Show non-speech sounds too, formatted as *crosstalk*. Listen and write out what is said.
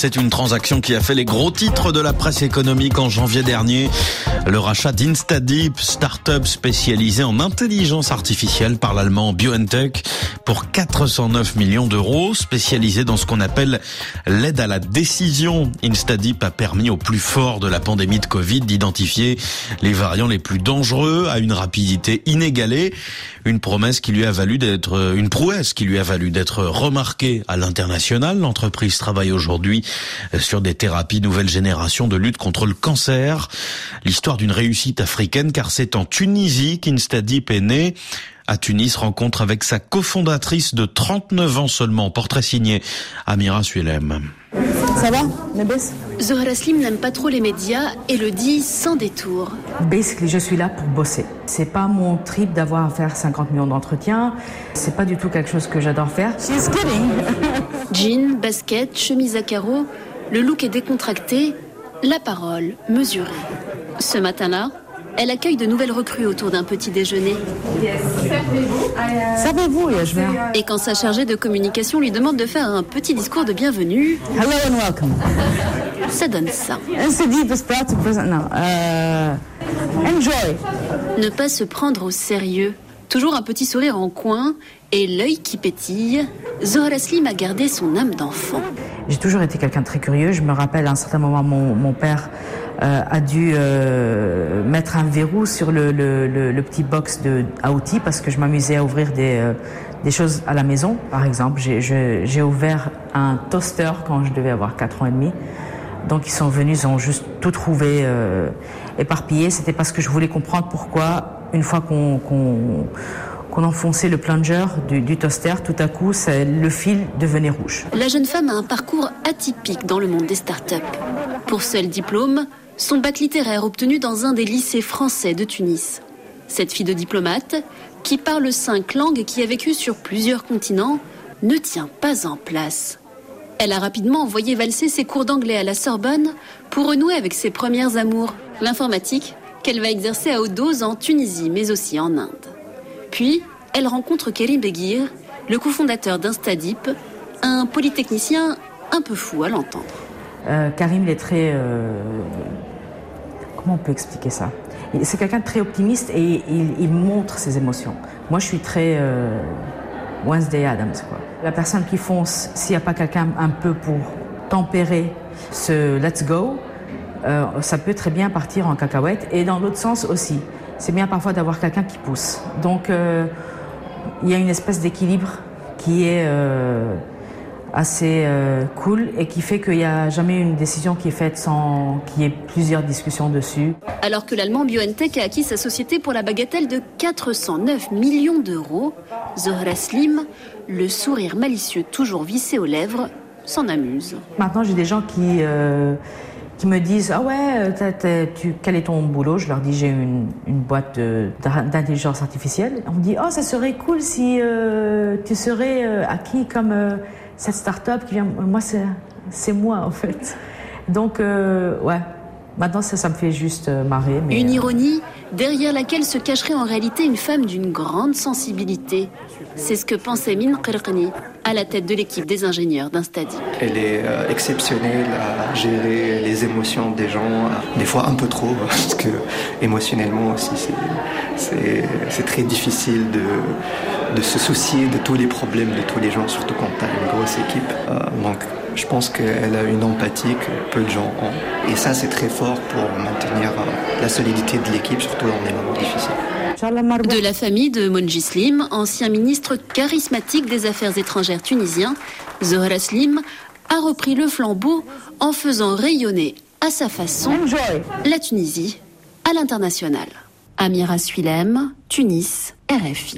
C'est une transaction qui a fait les gros titres de la presse économique en janvier dernier. Le rachat d'Instadeep, start-up spécialisée en intelligence artificielle par l'allemand BioNTech pour 409 millions d'euros, spécialisée dans ce qu'on appelle l'aide à la décision. Instadeep a permis au plus fort de la pandémie de Covid d'identifier les variants les plus dangereux à une rapidité inégalée. Une promesse qui lui a valu d'être, une prouesse qui lui a valu d'être remarquée à l'international. L'entreprise travaille aujourd'hui sur des thérapies nouvelle génération de lutte contre le cancer. L'histoire d'une réussite africaine car c'est en Tunisie qu'Instadeep est né. À Tunis, rencontre avec sa cofondatrice de 39 ans seulement. Portrait signé Amira Suelem. Ça va, Zohra Slim n'aime pas trop les médias et le dit sans détour. Basically, je suis là pour bosser. C'est pas mon trip d'avoir à faire 50 millions d'entretiens. C'est pas du tout quelque chose que j'adore faire. She's kidding. *laughs* Jean, basket, chemise à carreaux, le look est décontracté, la parole mesurée. Ce matin-là, elle accueille de nouvelles recrues autour d'un petit déjeuner. Savez-vous, Et quand sa chargée de communication lui demande de faire un petit discours de bienvenue, Hello and welcome. Ça donne ça. Uh, enjoy. Ne pas se prendre au sérieux. Toujours un petit sourire en coin et l'œil qui pétille, Zohra Slim a gardé son âme d'enfant. J'ai toujours été quelqu'un de très curieux. Je me rappelle à un certain moment, mon, mon père euh, a dû euh, mettre un verrou sur le, le, le, petit box de, à outils parce que je m'amusais à ouvrir des, euh, des choses à la maison. Par exemple, j'ai ouvert un toaster quand je devais avoir 4 ans et demi. Donc ils sont venus, ils ont juste tout trouvé éparpillé. C'était parce que je voulais comprendre pourquoi, une fois qu'on enfonçait le plunger du, toaster, tout à coup, le fil devenait rouge. La jeune femme a un parcours atypique dans le monde des startups. Pour seul diplôme, son bac littéraire obtenu dans un des lycées français de Tunis. Cette fille de diplomate, qui parle cinq langues et qui a vécu sur plusieurs continents, ne tient pas en place. Elle a rapidement envoyé valser ses cours d'anglais à la Sorbonne pour renouer avec ses premières amours, l'informatique, qu'elle va exercer à haute dose en Tunisie, mais aussi en Inde. Puis, elle rencontre Kerim Beguir, le cofondateur d'Instadip, un polytechnicien un peu fou à l'entendre. Euh, Karim, il est très. Euh, comment on peut expliquer ça? C'est quelqu'un de très optimiste et il, montre ses émotions. Moi, je suis très. Euh, Wednesday Adams, quoi. La personne qui fonce, s'il n'y a pas quelqu'un un peu pour tempérer ce let's go, ça peut très bien partir en cacahuète. Et dans l'autre sens aussi c'est bien parfois d'avoir quelqu'un qui pousse. Donc euh, il y a une espèce d'équilibre qui est euh, assez euh, cool et qui fait qu'il n'y a jamais une décision qui est faite sans qu'il y ait plusieurs discussions dessus. Alors que l'allemand BioNTech a acquis sa société pour la bagatelle de 409 millions d'euros, Zohra Slim, le sourire malicieux toujours vissé aux lèvres, s'en amuse. Maintenant j'ai des gens qui qui me disent ah ouais tu, quel est ton boulot? Je leur dis j'ai une, une boîte d'intelligence artificielle on me dit oh ça serait cool si euh, tu serais euh, acquis comme euh, cette start-up qui vient moi c'est moi en fait donc ouais Maintenant, ça, ça me fait juste marrer. Une ironie derrière laquelle se cacherait en réalité une femme d'une grande sensibilité. C'est ce que pensait Min Qirqni, à la tête de l'équipe des ingénieurs d'Instadi. Elle est euh, exceptionnelle à gérer les émotions des gens, des fois un peu trop, *laughs* parce que émotionnellement aussi, c'est très difficile de, de, se soucier de tous les problèmes de tous les gens, surtout quand tu as une grosse équipe. Euh, donc, je pense qu'elle a une empathie que peu de gens ont. Et ça, c'est très fort pour maintenir euh, la solidité de l'équipe, surtout dans des moments difficiles. De la famille de Monji Slim, ancien ministre charismatique des Affaires étrangères tunisien, Zohra Slim a repris le flambeau en faisant rayonner à sa façon la Tunisie à l'international. Amira Suilem, Tunis, RFI.